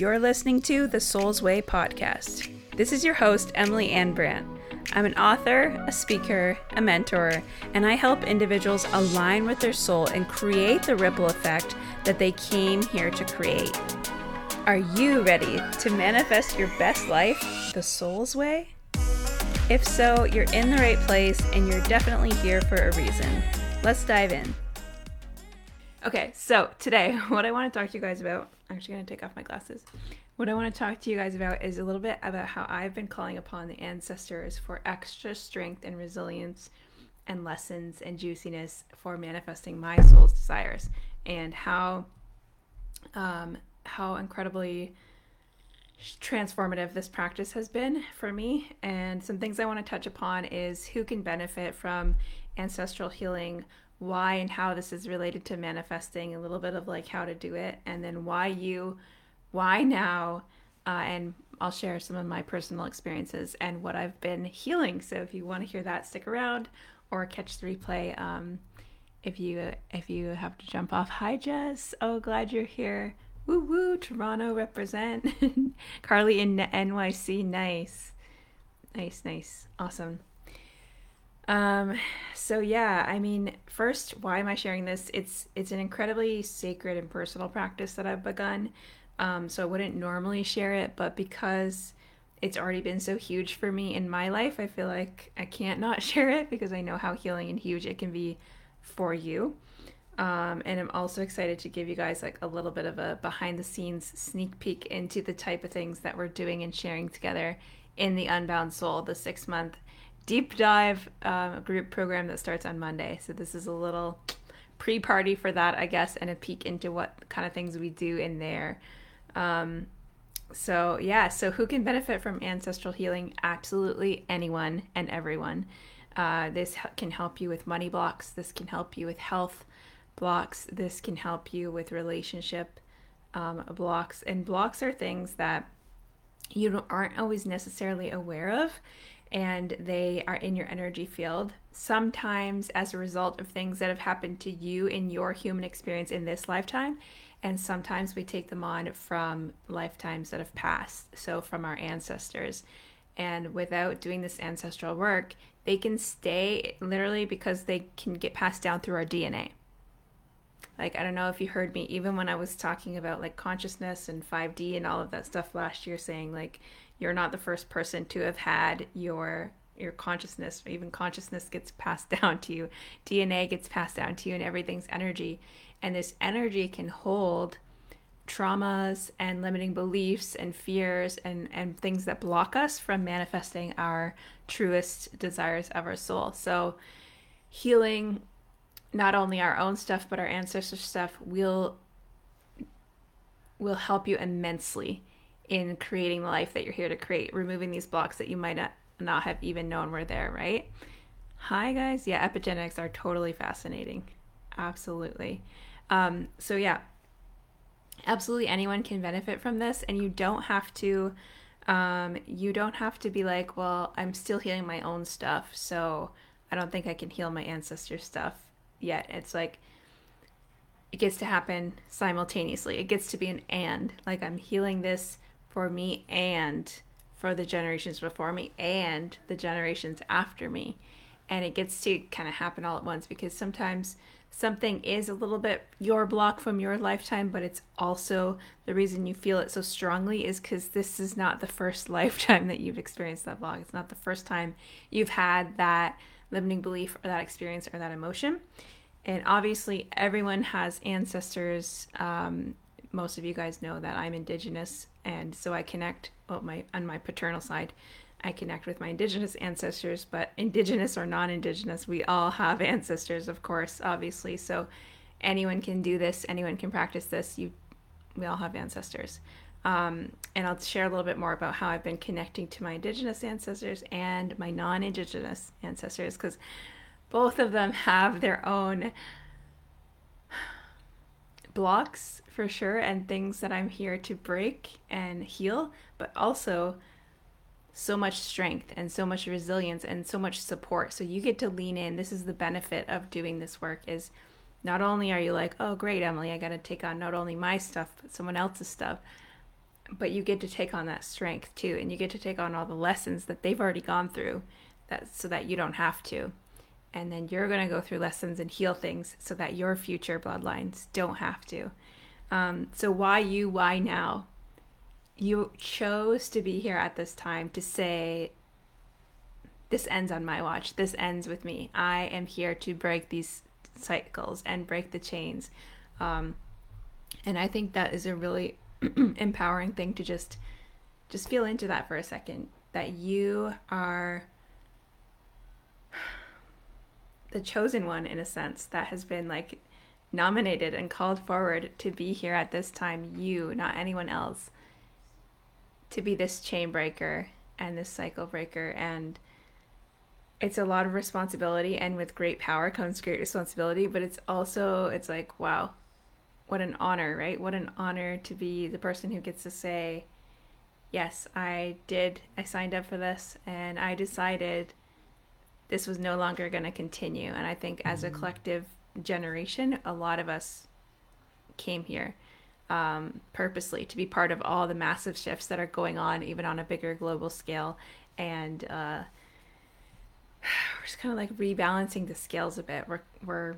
You're listening to the Soul's Way podcast. This is your host, Emily Anne Brant. I'm an author, a speaker, a mentor, and I help individuals align with their soul and create the ripple effect that they came here to create. Are you ready to manifest your best life the soul's way? If so, you're in the right place and you're definitely here for a reason. Let's dive in. Okay, so today, what I want to talk to you guys about, I'm actually going to take off my glasses. What I want to talk to you guys about is a little bit about how I've been calling upon the ancestors for extra strength and resilience and lessons and juiciness for manifesting my soul's desires and how um, how incredibly transformative this practice has been for me. And some things I want to touch upon is who can benefit from ancestral healing, why and how this is related to manifesting, a little bit of like how to do it, and then why you, why now, uh, and I'll share some of my personal experiences and what I've been healing. So if you want to hear that, stick around or catch the replay. Um, if you if you have to jump off, hi Jess. Oh, glad you're here. Woo woo, Toronto represent. Carly in NYC, nice, nice, nice, awesome. Um, so yeah, I mean, first, why am I sharing this? It's it's an incredibly sacred and personal practice that I've begun. Um, so I wouldn't normally share it, but because it's already been so huge for me in my life, I feel like I can't not share it because I know how healing and huge it can be for you. Um, and I'm also excited to give you guys like a little bit of a behind the scenes sneak peek into the type of things that we're doing and sharing together in the Unbound Soul, the six month deep dive um, group program that starts on Monday. So this is a little pre party for that, I guess, and a peek into what kind of things we do in there. Um, so yeah, so who can benefit from ancestral healing? Absolutely anyone and everyone. Uh, this can help you with money blocks. This can help you with health blocks. This can help you with relationship um, blocks. And blocks are things that you aren't always necessarily aware of and they are in your energy field. Sometimes as a result of things that have happened to you in your human experience in this lifetime, and sometimes we take them on from lifetimes that have passed, so from our ancestors. And without doing this ancestral work, they can stay literally because they can get passed down through our DNA. Like, I don't know if you heard me, even when I was talking about like consciousness and 5D and all of that stuff last year, saying like, you're not the first person to have had your your consciousness or even consciousness gets passed down to you. Dna gets passed down to you and everything's energy. And this energy can hold traumas and limiting beliefs and fears and and things that block us from manifesting our truest desires of our soul. So healing not only our own stuff but our ancestor stuff will will help you immensely in creating the life that you're here to create, removing these blocks that you might not, not have even known were there, right? Hi, guys. Yeah, epigenetics are totally fascinating. Absolutely. Um, so, yeah, absolutely anyone can benefit from this, and you don't have to. Um, you don't have to be like, well, I'm still healing my own stuff, so I don't think I can heal my ancestor stuff yet. It's like it gets to happen simultaneously. It gets to be an and. Like I'm healing this for me and for the generations before me and the generations after me. And it gets to kind of happen all at once because sometimes something is a little bit your block from your lifetime, but it's also the reason you feel it so strongly is because this is not the first lifetime that you've experienced that block. It's not the first time you've had that limiting belief or that experience or that emotion. And obviously, everyone has ancestors um, most of you guys know that I'm indigenous, and so I connect. Well, my on my paternal side, I connect with my indigenous ancestors. But indigenous or non-indigenous, we all have ancestors, of course, obviously. So anyone can do this. Anyone can practice this. You, we all have ancestors. Um, and I'll share a little bit more about how I've been connecting to my indigenous ancestors and my non-indigenous ancestors because both of them have their own blocks for sure and things that I'm here to break and heal, but also so much strength and so much resilience and so much support. So you get to lean in. This is the benefit of doing this work is not only are you like, "Oh, great, Emily, I got to take on not only my stuff, but someone else's stuff." But you get to take on that strength too and you get to take on all the lessons that they've already gone through that so that you don't have to. And then you're going to go through lessons and heal things so that your future bloodlines don't have to. Um, so why you why now? You chose to be here at this time to say this ends on my watch. This ends with me. I am here to break these cycles and break the chains. Um, and i think that is a really empowering thing to just just feel into that for a second that you are the chosen one in a sense that has been like nominated and called forward to be here at this time you not anyone else to be this chain breaker and this cycle breaker. And it's a lot of responsibility and with great power comes great responsibility but it's also it's like wow what an honor, right? What an honor to be the person who gets to say, yes, I did, I signed up for this and I decided this was no longer going to continue. And I think as a mm-hmm. collective generation, a lot of us came here um, purposely to be part of all the massive shifts that are going on, even on a bigger global scale. And uh, we're just kind of like rebalancing the scales a bit. We're, we're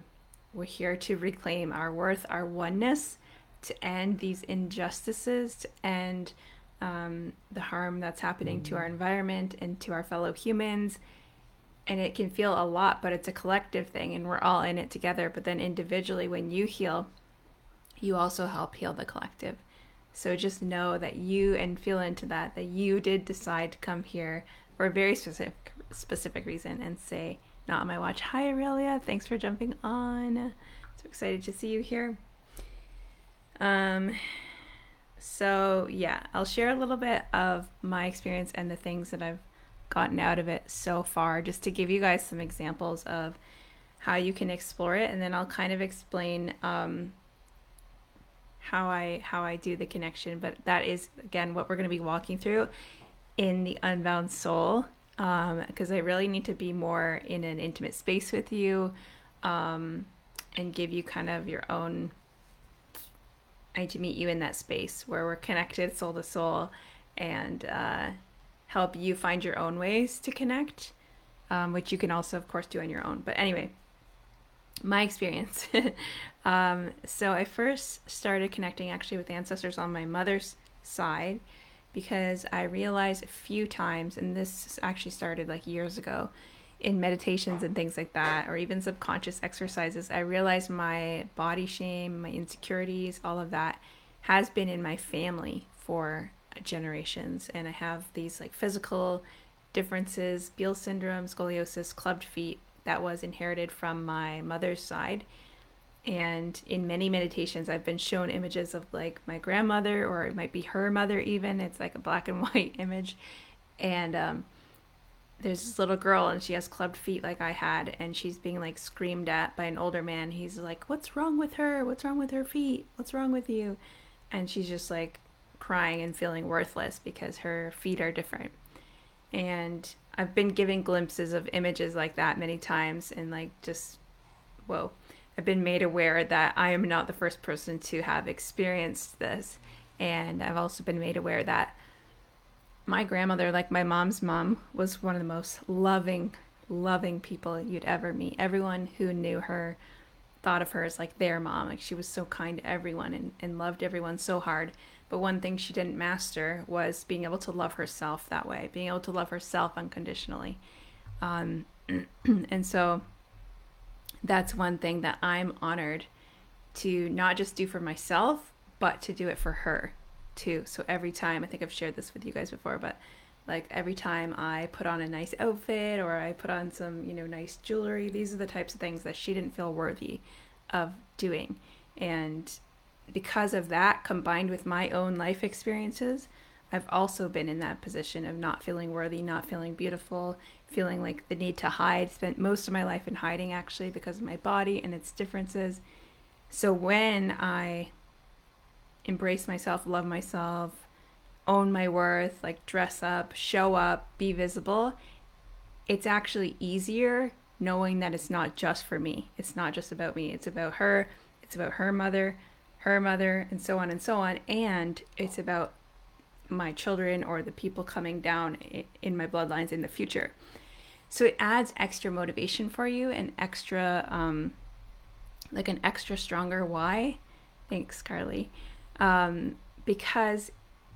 we're here to reclaim our worth, our oneness, to end these injustices, to end um, the harm that's happening to our environment and to our fellow humans. And it can feel a lot, but it's a collective thing, and we're all in it together. But then individually, when you heal, you also help heal the collective. So just know that you and feel into that that you did decide to come here for a very specific specific reason and say, not on my watch. Hi, Aurelia. Thanks for jumping on. So excited to see you here. Um, so yeah, I'll share a little bit of my experience and the things that I've gotten out of it so far, just to give you guys some examples of how you can explore it, and then I'll kind of explain um, how I how I do the connection. But that is again what we're going to be walking through in the Unbound Soul because um, I really need to be more in an intimate space with you um, and give you kind of your own. I need to meet you in that space where we're connected soul to soul and uh, help you find your own ways to connect, um, which you can also, of course, do on your own. But anyway, my experience. um, so I first started connecting actually with ancestors on my mother's side because I realized a few times, and this actually started like years ago in meditations and things like that, or even subconscious exercises, I realized my body shame, my insecurities, all of that has been in my family for generations. And I have these like physical differences, Beal syndrome, scoliosis, clubbed feet that was inherited from my mother's side and in many meditations i've been shown images of like my grandmother or it might be her mother even. It's like a black and white image. And um, there's this little girl and she has clubbed feet like i had and she's being like screamed at by an older man. He's like what's wrong with her? What's wrong with her feet? What's wrong with you? And she's just like crying and feeling worthless because her feet are different. And i've been given glimpses of images like that many times and like just whoa I've been made aware that I am not the first person to have experienced this. And I've also been made aware that my grandmother, like my mom's mom, was one of the most loving, loving people you'd ever meet. Everyone who knew her thought of her as like their mom. Like she was so kind to everyone and, and loved everyone so hard. But one thing she didn't master was being able to love herself that way, being able to love herself unconditionally. Um, and so that's one thing that I'm honored to not just do for myself, but to do it for her too. So every time, I think I've shared this with you guys before, but like every time I put on a nice outfit or I put on some, you know, nice jewelry, these are the types of things that she didn't feel worthy of doing. And because of that, combined with my own life experiences, I've also been in that position of not feeling worthy, not feeling beautiful, feeling like the need to hide. Spent most of my life in hiding actually because of my body and its differences. So when I embrace myself, love myself, own my worth, like dress up, show up, be visible, it's actually easier knowing that it's not just for me. It's not just about me. It's about her, it's about her mother, her mother, and so on and so on. And it's about my children or the people coming down in my bloodlines in the future. So it adds extra motivation for you and extra, um, like an extra stronger why. Thanks, Carly. Um, because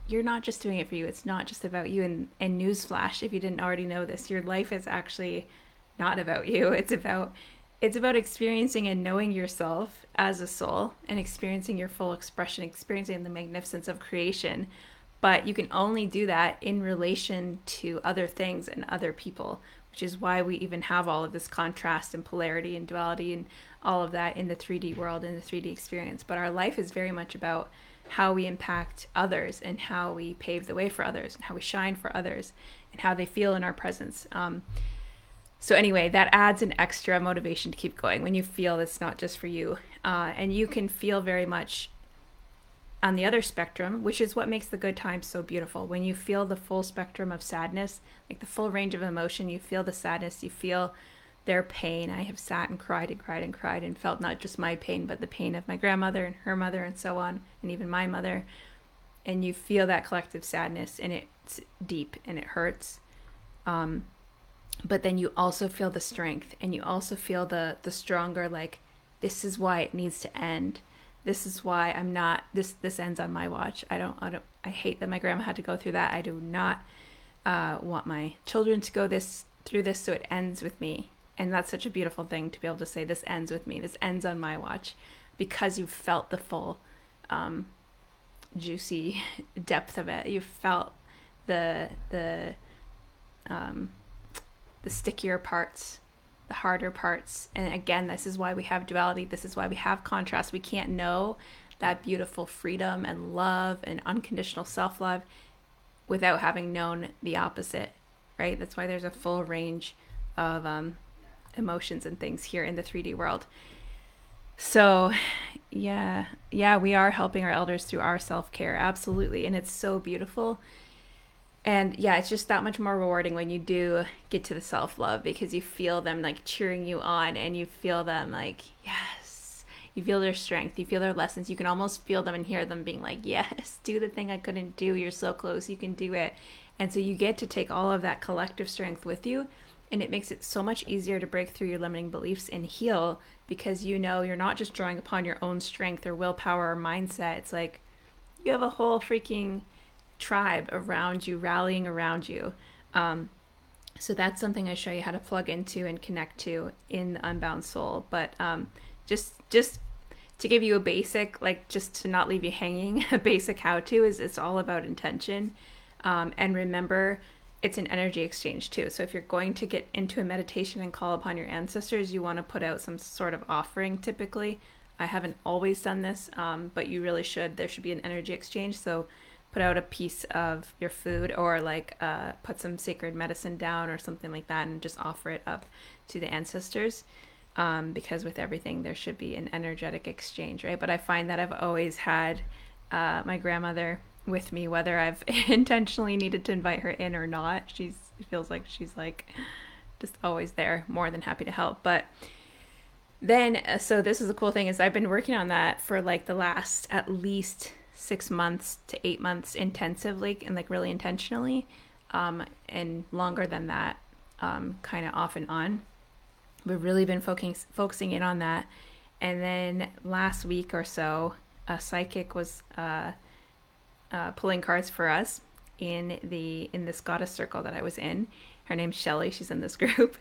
you're not just doing it for you. It's not just about you. And, and newsflash, if you didn't already know this, your life is actually not about you. It's about it's about experiencing and knowing yourself as a soul and experiencing your full expression, experiencing the magnificence of creation. But you can only do that in relation to other things and other people, which is why we even have all of this contrast and polarity and duality and all of that in the 3D world and the 3D experience. But our life is very much about how we impact others and how we pave the way for others and how we shine for others and how they feel in our presence. Um, so anyway, that adds an extra motivation to keep going when you feel it's not just for you, uh, and you can feel very much on the other spectrum, which is what makes the good times so beautiful. When you feel the full spectrum of sadness, like the full range of emotion, you feel the sadness, you feel their pain. I have sat and cried and cried and cried and felt not just my pain, but the pain of my grandmother and her mother and so on, and even my mother. And you feel that collective sadness, and it's deep and it hurts. Um, but then you also feel the strength, and you also feel the the stronger like this is why it needs to end. This is why I'm not this this ends on my watch. I don't I don't I hate that my grandma had to go through that. I do not uh, want my children to go this through this so it ends with me and that's such a beautiful thing to be able to say this ends with me this ends on my watch because you felt the full um, juicy depth of it you felt the the um, the stickier parts the harder parts and again this is why we have duality this is why we have contrast we can't know that beautiful freedom and love and unconditional self-love without having known the opposite right that's why there's a full range of um, emotions and things here in the 3D world. So, yeah, yeah, we are helping our elders through our self care, absolutely. And it's so beautiful. And yeah, it's just that much more rewarding when you do get to the self love because you feel them like cheering you on and you feel them like, yes, you feel their strength, you feel their lessons. You can almost feel them and hear them being like, yes, do the thing I couldn't do. You're so close, you can do it. And so you get to take all of that collective strength with you and it makes it so much easier to break through your limiting beliefs and heal because you know you're not just drawing upon your own strength or willpower or mindset. It's like you have a whole freaking tribe around you, rallying around you. Um, so that's something I show you how to plug into and connect to in the Unbound Soul. But um, just just to give you a basic, like just to not leave you hanging, a basic how to is it's all about intention. Um, and remember it's an energy exchange too. So if you're going to get into a meditation and call upon your ancestors, you want to put out some sort of offering typically. I haven't always done this, um, but you really should. There should be an energy exchange. So put out a piece of your food or like uh, put some sacred medicine down or something like that and just offer it up to the ancestors. Um, because with everything, there should be an energetic exchange, right? But I find that I've always had uh, my grandmother with me whether I've intentionally needed to invite her in or not. She's feels like she's like just always there, more than happy to help. But then uh, so this is the cool thing is I've been working on that for like the last at least 6 months to 8 months intensively and like really intentionally um and longer than that um kind of off and on. We've really been focusing focusing in on that. And then last week or so, a psychic was uh uh, pulling cards for us in the in this goddess circle that I was in. Her name's Shelly. She's in this group,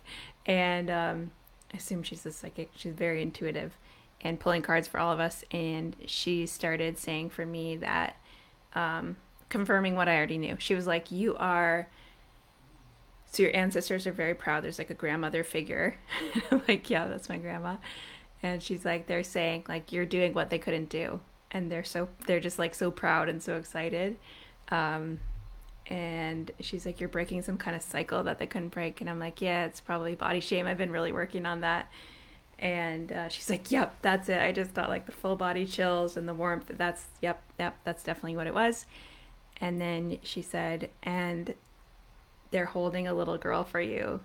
and um, I assume she's a psychic. She's very intuitive, and pulling cards for all of us. And she started saying for me that, um, confirming what I already knew. She was like, "You are." So your ancestors are very proud. There's like a grandmother figure. like, yeah, that's my grandma. And she's like, they're saying like you're doing what they couldn't do and they're so they're just like so proud and so excited um, and she's like you're breaking some kind of cycle that they couldn't break and i'm like yeah it's probably body shame i've been really working on that and uh, she's like yep that's it. I just got like the full body chills and the warmth. That's yep yep that's definitely what it was. And then she said and they're holding a little girl for you.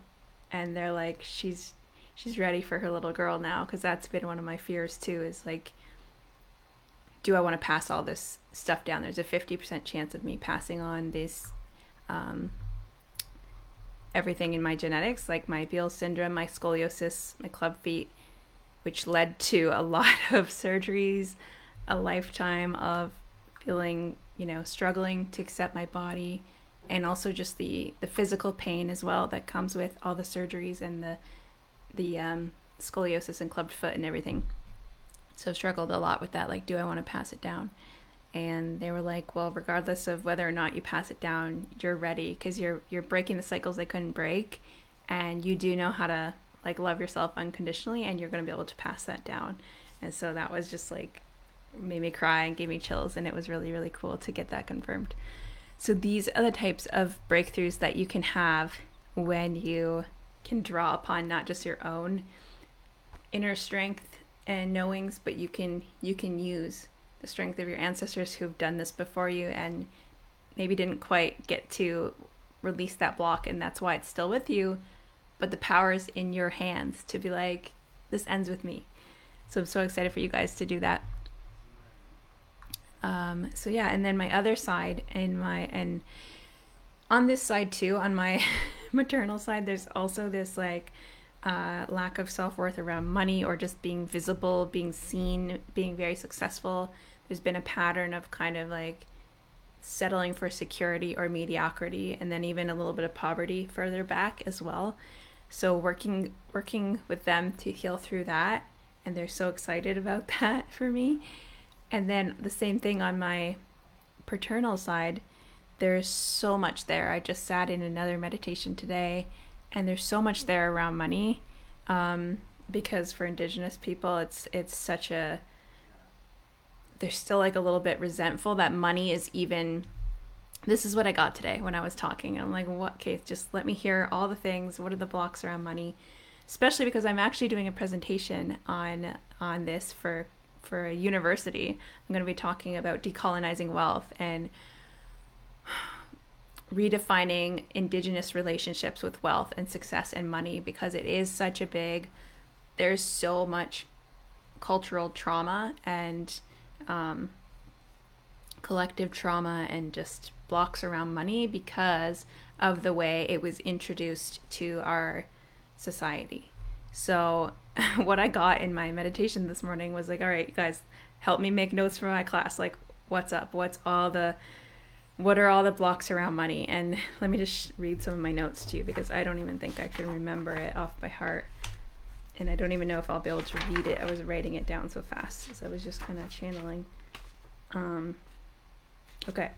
And they're like she's she's ready for her little girl now. Because that's been one of my fears too is like do I want to pass all this stuff down? There's a 50% chance of me passing on this um, everything in my genetics, like my Beal syndrome, my scoliosis, my club feet, which led to a lot of surgeries, a lifetime of feeling, you know, struggling to accept my body, and also just the the physical pain as well that comes with all the surgeries and the the um, scoliosis and clubbed foot and everything. So struggled a lot with that. Like, do I want to pass it down? And they were like, well, regardless of whether or not you pass it down, you're ready because you're you're breaking the cycles they couldn't break, and you do know how to like love yourself unconditionally, and you're going to be able to pass that down. And so that was just like made me cry and gave me chills, and it was really really cool to get that confirmed. So these are the types of breakthroughs that you can have when you can draw upon not just your own inner strength and knowings, but you can you can use the strength of your ancestors who've done this before you and maybe didn't quite get to release that block and that's why it's still with you, but the power is in your hands to be like this ends with me. So I'm so excited for you guys to do that. Um, so yeah, and then my other side and my and on this side too, on my maternal side, there's also this like uh, lack of self worth around money or just being visible, being seen, being very successful. There's been a pattern of kind of like settling for security or mediocrity, and then even a little bit of poverty further back as well. So working working with them to heal through that, and they're so excited about that for me. And then the same thing on my paternal side. There's so much there. I just sat in another meditation today and there's so much there around money um, because for indigenous people it's it's such a they're still like a little bit resentful that money is even this is what i got today when i was talking. I'm like what okay just let me hear all the things. What are the blocks around money? Especially because i'm actually doing a presentation on on this for for a university. I'm going to be talking about decolonizing wealth and redefining indigenous relationships with wealth and success and money because it is such a big there's so much cultural trauma and um, collective trauma and just blocks around money because of the way it was introduced to our society. So, what I got in my meditation this morning was like, all right, you guys, help me make notes for my class. Like, what's up? What's all the what are all the blocks around money? And let me just read some of my notes to you because I don't even think I can remember it off by heart. And I don't even know if I'll be able to read it. I was writing it down so fast, so I was just kind of channeling. Um, okay.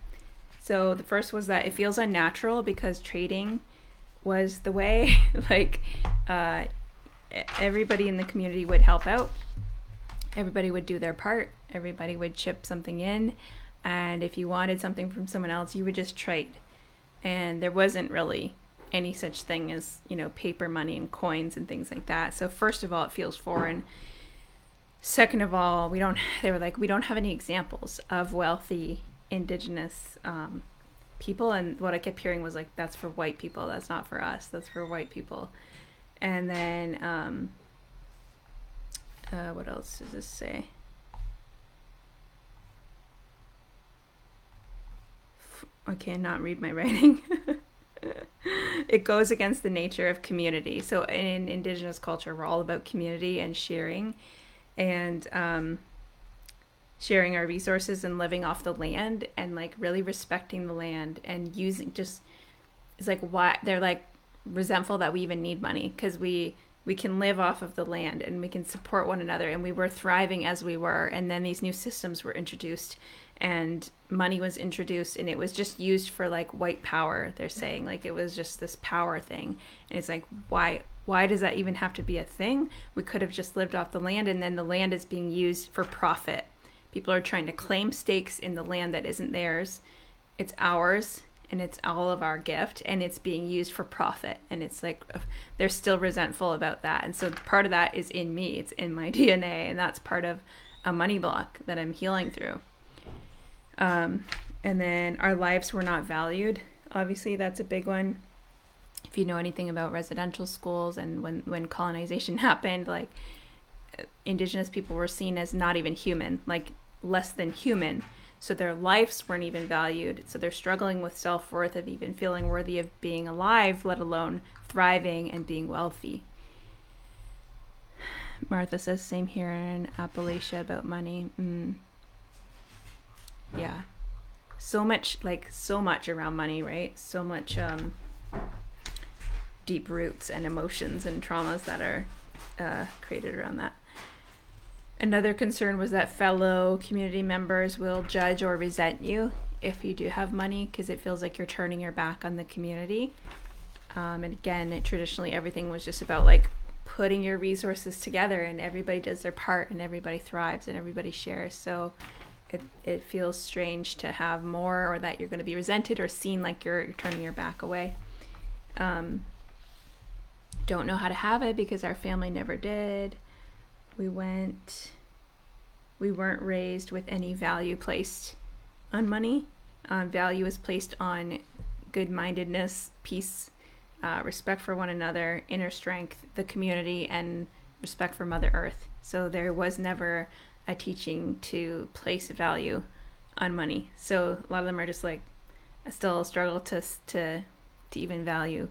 So the first was that it feels unnatural because trading was the way. like, uh, everybody in the community would help out, everybody would do their part, everybody would chip something in. And if you wanted something from someone else you would just trade. And there wasn't really any such thing as you know paper money and coins and things like that. So first of all it feels foreign. Second of all we don't they were like we don't have any examples of wealthy indigenous um, people and what i kept hearing was like that's for white people that's not for us that's for white people and then um, uh, what else does this say I cannot read my writing. it goes against the nature of community. So in indigenous culture, we're all about community and sharing, and um, sharing our resources and living off the land and like really respecting the land and using just it's like why they're like resentful that we even need money because we we can live off of the land and we can support one another and we were thriving as we were and then these new systems were introduced and money was introduced and it was just used for like white power they're saying. Like it was just this power thing. And it's like why why does that even have to be a thing? We could have just lived off the land and then the land is being used for profit people are trying to claim stakes in the land that isn't theirs it's ours and it's all of our gift and it's being used for profit and it's like they're still resentful about that and so part of that is in me it's in my dna and that's part of a money block that i'm healing through um, and then our lives were not valued. Obviously, that's a big one. If you know anything about residential schools and when, when colonization happened, like indigenous people were seen as not even human. Like less than human. So their lives weren't even valued. So they're struggling with self worth of even feeling worthy of being alive, let alone thriving and being wealthy. Martha says, same here in Appalachia about money. Mm. Yeah. So much, like, so much around money, right? So much um, deep roots and emotions and traumas that are uh, created around that. Another concern was that fellow community members will judge or resent you if you do have money because it feels like you're turning your back on the community. Um, and again, it, traditionally everything was just about like putting your resources together and everybody does their part and everybody thrives and everybody shares. So it, it feels strange to have more or that you're going to be resented or seen like you're, you're turning your back away. Um, don't know how to have it because our family never did. We went, we weren't raised with any value placed on money. Um, value is placed on good mindedness, peace, uh, respect for one another, inner strength, the community, and respect for Mother Earth. So there was never a teaching to place value on money. So a lot of them are just like, I still struggle to to to even value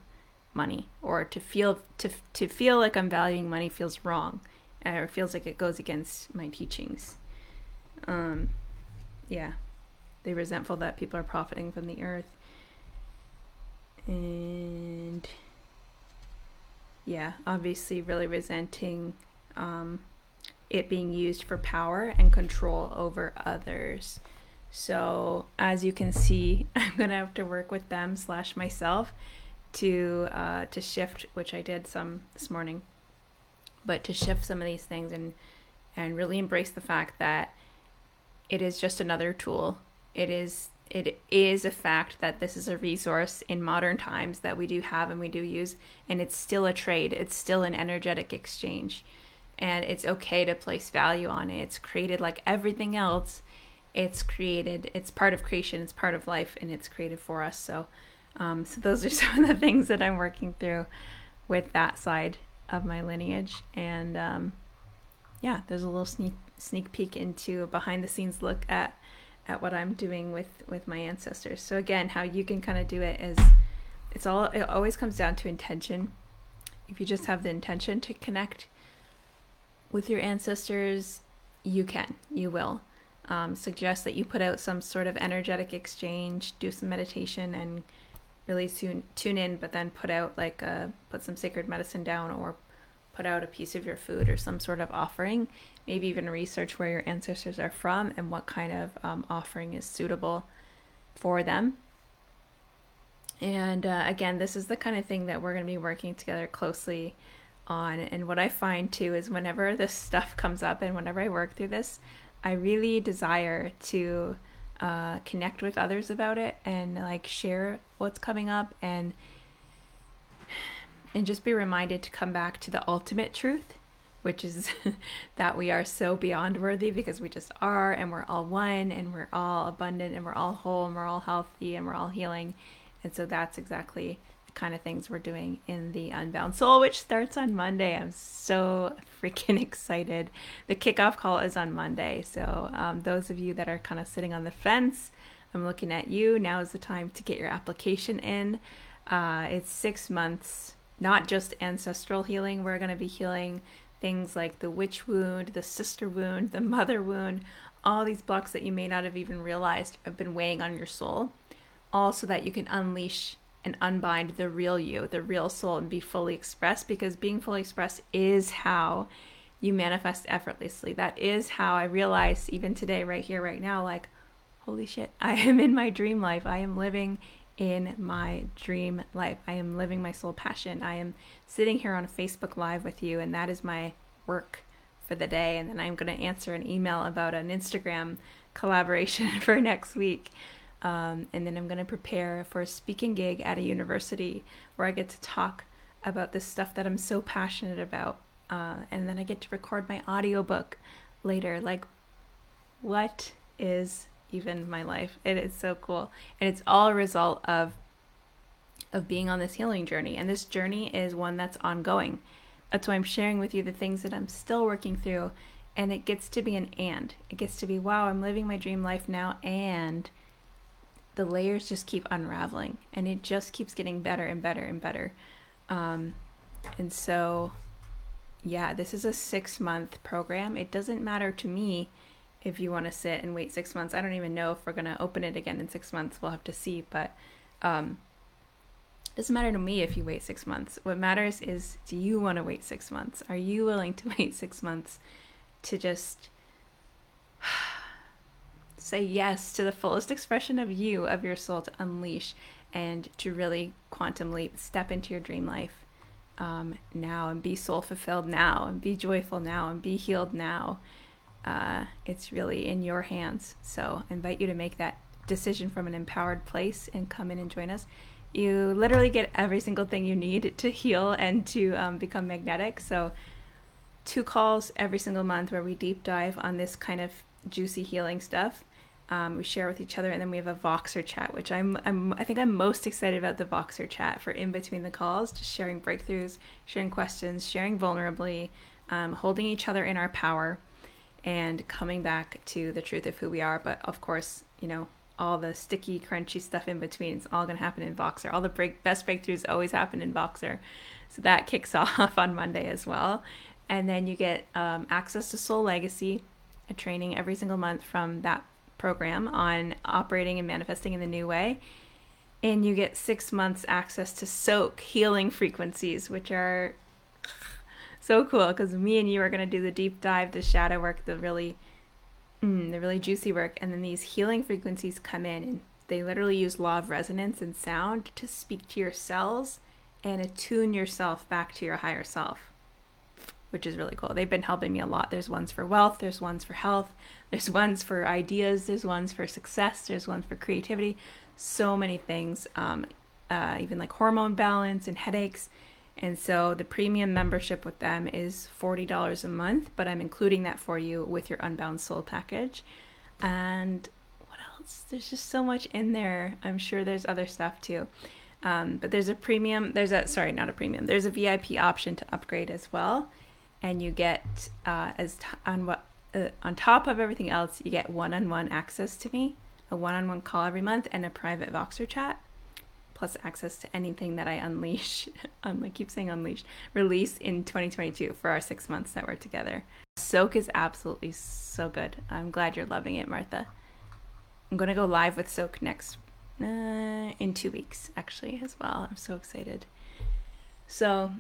money or to feel to to feel like I'm valuing money feels wrong, or it feels like it goes against my teachings. Um, yeah, they resentful that people are profiting from the earth and yeah, obviously, really resenting um, it being used for power and control over others. So, as you can see, I'm gonna have to work with them slash myself to uh, to shift, which I did some this morning, but to shift some of these things and and really embrace the fact that it is just another tool. It is it is a fact that this is a resource in modern times that we do have and we do use and it's still a trade. It's still an energetic exchange. And it's okay to place value on it. It's created like everything else. It's created it's part of creation it's part of life and it's created for us. So um, so those are some of the things that i'm working through with that side of my lineage and um, yeah there's a little sneak sneak peek into a behind the scenes look at at what I'm doing with with my ancestors. So again, how you can kind of do it is it's all it always comes down to intention. If you just have the intention to connect with your ancestors, you can, you will. Um, suggest that you put out some sort of energetic exchange, do some meditation, and really soon tune in. But then put out like a put some sacred medicine down, or put out a piece of your food or some sort of offering maybe even research where your ancestors are from and what kind of um, offering is suitable for them. And uh, again, this is the kind of thing that we're going to be working together closely on. And what I find too is whenever this stuff comes up and whenever I work through this, I really desire to uh, connect with others about it and like share what's coming up and and just be reminded to come back to the ultimate truth which is that we are so beyond worthy because we just are and we're all one and we're all abundant and we're all whole and we're all healthy and we're all healing. And so that's exactly kind of things we're doing in the Unbound Soul, which starts on Monday. I'm so freaking excited. The kickoff call is on Monday. So, um, those of you that are kind of sitting on the fence, I'm looking at you. Now is the time to get your application in. Uh, it's six months, not just ancestral healing. We're going to be healing things like the witch wound, the sister wound, the mother wound, all these blocks that you may not have even realized have been weighing on your soul, all so that you can unleash and unbind the real you, the real soul, and be fully expressed because being fully expressed is how you manifest effortlessly. That is how I realize, even today, right here, right now, like, holy shit, I am in my dream life. I am living in my dream life. I am living my soul passion. I am sitting here on Facebook Live with you, and that is my work for the day. And then I'm going to answer an email about an Instagram collaboration for next week. Um, and then I'm going to prepare for a speaking gig at a university where I get to talk about this stuff that I'm so passionate about. Uh, and then I get to record my audiobook later. Like, what is even my life. It is so cool. And it's all a result of of being on this healing journey. And this journey is one that's ongoing. That's why I'm sharing with you the things that I'm still working through And it gets to be an and. It gets to be, wow, I'm living my dream life now, and the layers just keep unraveling and it just keeps getting better and better and better. Um, and so, yeah, this is a six month program. It doesn't matter to me if you want to sit and wait six months. I don't even know if we're going to open it again in six months. We'll have to see. But um, it doesn't matter to me if you wait six months. What matters is do you want to wait six months? Are you willing to wait six months to just say yes to the fullest expression of you, of your soul to unleash and to really quantum leap, step into your dream life um, now and be soul fulfilled now and be joyful now and be healed now. Uh, it's really in your hands. So I invite you to make that decision from an empowered place and come in and join us. You literally get every single thing you need to heal and to um, become magnetic. So, two calls every single month where we deep dive on this kind of juicy healing stuff um, we share with each other, and then we have a Voxer chat, which I'm, I'm I think I'm most excited about the Voxer chat for in between the calls, just sharing breakthroughs, sharing questions, sharing vulnerably, um, holding each other in our power, and coming back to the truth of who we are. But of course, you know, all the sticky, crunchy stuff in between, it's all going to happen in Voxer. All the break, best breakthroughs always happen in Voxer. So that kicks off on Monday as well. And then you get um, access to Soul Legacy, a training every single month from that program on operating and manifesting in the new way. And you get six months access to Soaak healing frequencies, which are so cool because me and you are going to do the deep dive, the shadow work, the really, mm, the really juicy work. And then these healing frequencies come in and they literally use law of resonance and sound to speak to your cells and attune yourself back to your higher self which is really cool. They've been helping me a lot. There's ones for wealth, there's ones for health, there's ones for ideas, there's ones for success, there's ones for creativity. So many things, um, uh, even like hormone balance and headaches. And so the premium membership with them is $40 a month, but I'm including that for you with your Unbound Soul package. And what else? There's just so much in there. I'm sure there's other stuff too. Um, but there's a premium, there's a, sorry, not a premium, there's a VIP option to upgrade as well and you get uh, as t- on what uh, on top of everything else, you get one-on-one access to me, a one-on-one call every month, and a private Voxer chat, plus access to anything that I unleash. um, I keep saying unleash, release in 2022 for our six months that we're together. Soaak is absolutely so good. I'm glad you're loving it, Martha. I'm gonna go live with Soaak next uh, in two weeks, actually, as well. I'm so excited. So,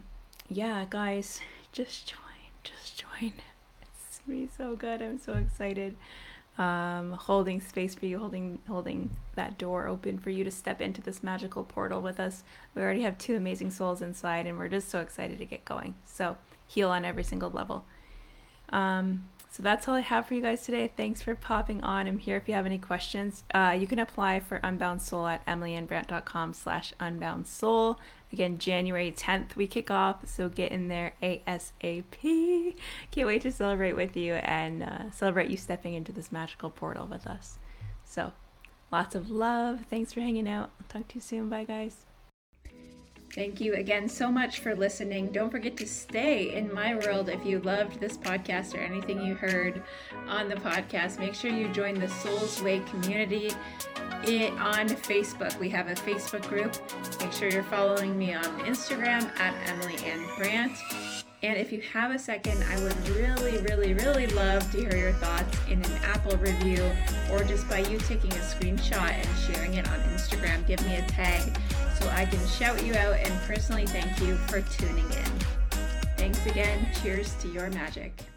yeah, guys, just join just join. It's be so good. I'm so excited. Um, holding space for you, holding holding that door open for you to step into this magical portal with us. We already have two amazing souls inside, and we're just so excited to get going. So heal on every single level. Um, so that's all I have for you guys today. Thanks for popping on. I'm here if you have any questions. Uh, you can apply for Unbound Soul at emilyannebrant.com slash unbound soul. Again, January 10th, we kick off, so get in there ASAP. Can't wait to celebrate with you and uh, celebrate you stepping into this magical portal with us. So, lots of love. Thanks for hanging out. I'll talk to you soon. Bye, guys. Thank you again so much for listening. Don't forget to stay in my world if you loved this podcast or anything you heard on the podcast. Make sure you join the Souls Way community on Facebook. We have a Facebook group. Make sure you're following me on Instagram at Emily Anne Brant. And if you have a second, I would really, really, really love to hear your thoughts in an Apple review or just by you taking a screenshot and sharing it on Instagram. Give me a tag so I can shout you out and personally thank you for tuning in. Thanks again. Cheers to your magic.